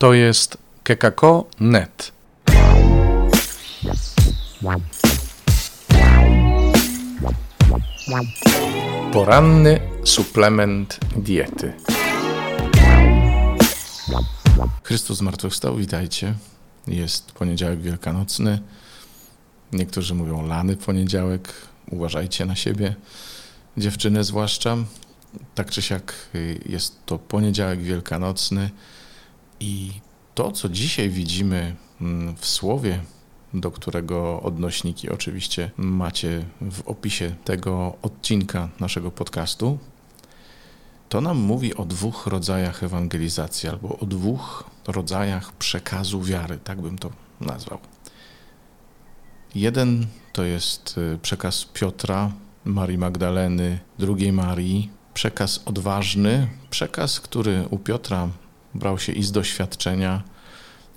To jest kekako.net. Poranny suplement diety. Chrystus zmartwychwstał, witajcie. Jest poniedziałek wielkanocny. Niektórzy mówią lany poniedziałek. Uważajcie na siebie, dziewczyny zwłaszcza. Tak czy siak y, jest to poniedziałek wielkanocny i to, co dzisiaj widzimy mm, w słowie, do którego odnośniki oczywiście macie w opisie tego odcinka naszego podcastu, to nam mówi o dwóch rodzajach ewangelizacji albo o dwóch rodzajach przekazu wiary, tak bym to nazwał. Jeden to jest y, przekaz Piotra, Marii Magdaleny, drugiej Marii, przekaz odważny, przekaz, który u Piotra brał się i z doświadczenia,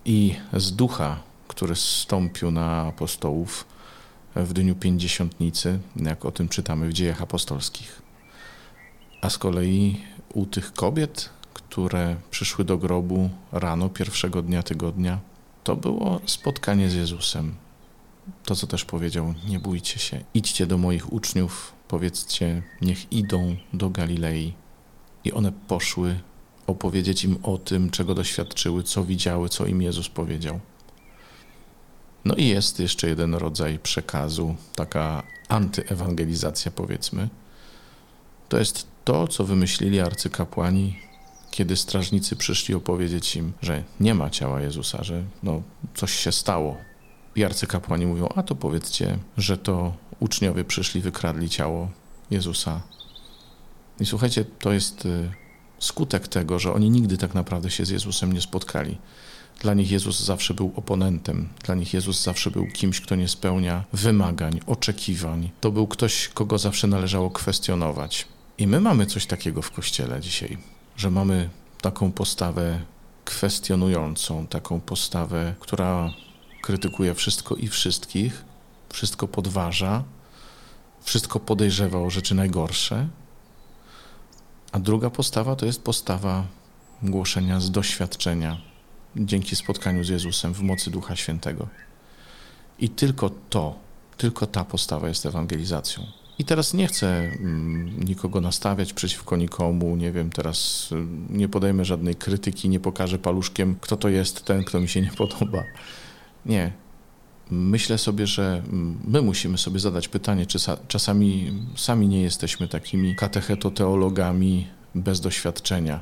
i z ducha, który zstąpił na apostołów w dniu pięćdziesiątnicy, jak o tym czytamy w dziejach apostolskich. A z kolei u tych kobiet, które przyszły do grobu rano pierwszego dnia tygodnia, to było spotkanie z Jezusem. To, co też powiedział, nie bójcie się, idźcie do moich uczniów, powiedzcie, niech idą do Galilei. I one poszły opowiedzieć im o tym, czego doświadczyły, co widziały, co im Jezus powiedział. No i jest jeszcze jeden rodzaj przekazu, taka antyewangelizacja, powiedzmy. To jest to, co wymyślili arcykapłani, kiedy strażnicy przyszli opowiedzieć im, że nie ma ciała Jezusa, że no, coś się stało. I arcykapłani mówią: A to powiedzcie, że to uczniowie przyszli, wykradli ciało Jezusa. I słuchajcie, to jest y, skutek tego, że oni nigdy tak naprawdę się z Jezusem nie spotkali. Dla nich Jezus zawsze był oponentem, dla nich Jezus zawsze był kimś, kto nie spełnia wymagań, oczekiwań. To był ktoś, kogo zawsze należało kwestionować. I my mamy coś takiego w kościele dzisiaj, że mamy taką postawę kwestionującą, taką postawę, która krytykuje wszystko i wszystkich, wszystko podważa, wszystko podejrzewa o rzeczy najgorsze. A druga postawa to jest postawa głoszenia z doświadczenia, dzięki spotkaniu z Jezusem w mocy Ducha Świętego. I tylko to, tylko ta postawa jest ewangelizacją. I teraz nie chcę mm, nikogo nastawiać przeciwko nikomu, nie wiem, teraz y, nie podejmę żadnej krytyki, nie pokażę paluszkiem, kto to jest ten, kto mi się nie podoba. Nie. Myślę sobie, że my musimy sobie zadać pytanie, czy czasami sami nie jesteśmy takimi katechetoteologami bez doświadczenia.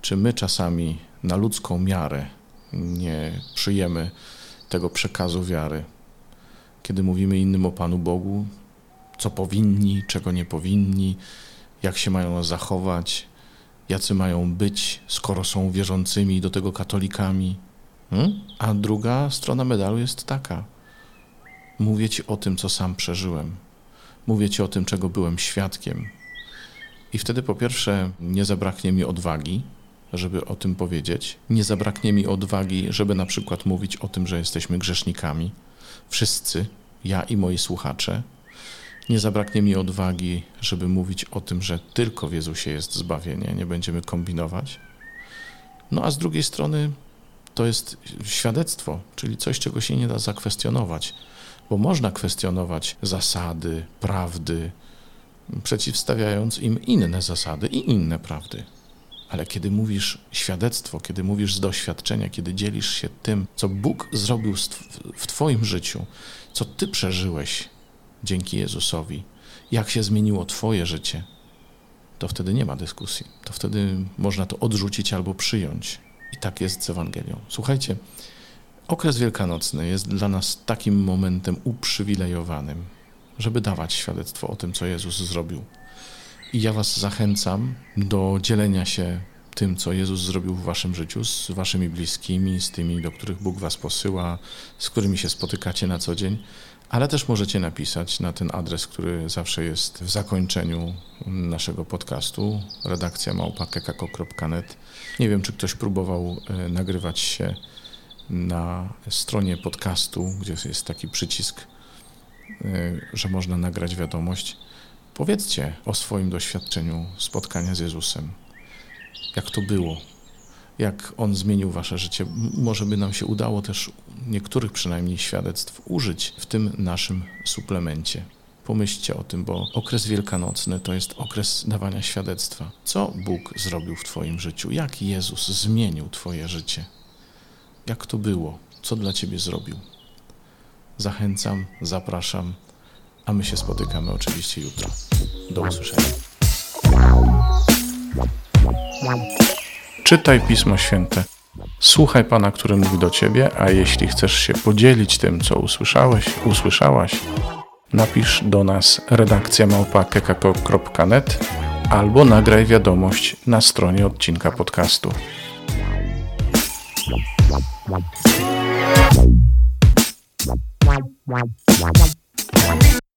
Czy my czasami na ludzką miarę nie przyjemy tego przekazu wiary, kiedy mówimy innym o Panu Bogu, co powinni, czego nie powinni, jak się mają zachować, jacy mają być, skoro są wierzącymi, do tego katolikami. Hmm? A druga strona medalu jest taka. Mówię ci o tym, co sam przeżyłem. Mówię ci o tym, czego byłem świadkiem. I wtedy po pierwsze nie zabraknie mi odwagi, żeby o tym powiedzieć. Nie zabraknie mi odwagi, żeby na przykład mówić o tym, że jesteśmy grzesznikami. Wszyscy, ja i moi słuchacze, nie zabraknie mi odwagi, żeby mówić o tym, że tylko w Jezusie jest zbawienie, nie będziemy kombinować. No a z drugiej strony to jest świadectwo, czyli coś, czego się nie da zakwestionować, bo można kwestionować zasady, prawdy, przeciwstawiając im inne zasady i inne prawdy. Ale kiedy mówisz świadectwo, kiedy mówisz z doświadczenia, kiedy dzielisz się tym, co Bóg zrobił w Twoim życiu, co Ty przeżyłeś, dzięki Jezusowi, jak się zmieniło Twoje życie, to wtedy nie ma dyskusji. To wtedy można to odrzucić albo przyjąć. I tak jest z Ewangelią. Słuchajcie, okres wielkanocny jest dla nas takim momentem uprzywilejowanym, żeby dawać świadectwo o tym, co Jezus zrobił. I ja Was zachęcam do dzielenia się tym, co Jezus zrobił w Waszym życiu, z Waszymi bliskimi, z tymi, do których Bóg Was posyła, z którymi się spotykacie na co dzień ale też możecie napisać na ten adres, który zawsze jest w zakończeniu naszego podcastu, redakcja małpa.kekako.net. Nie wiem, czy ktoś próbował e, nagrywać się na stronie podcastu, gdzie jest taki przycisk, e, że można nagrać wiadomość. Powiedzcie o swoim doświadczeniu spotkania z Jezusem. Jak to było? Jak On zmienił wasze życie. Może by nam się udało też niektórych przynajmniej świadectw użyć w tym naszym suplemencie. Pomyślcie o tym, bo okres wielkanocny to jest okres dawania świadectwa. Co Bóg zrobił w Twoim życiu? Jak Jezus zmienił Twoje życie? Jak to było? Co dla Ciebie zrobił? Zachęcam, zapraszam, a my się spotykamy oczywiście jutro. Do usłyszenia. Czytaj Pismo Święte. Słuchaj Pana, który mówi do Ciebie, a jeśli chcesz się podzielić tym, co usłyszałeś, usłyszałaś, napisz do nas redakcja małpa.kekako.net albo nagraj wiadomość na stronie odcinka podcastu. Wow, wow, wow, wow.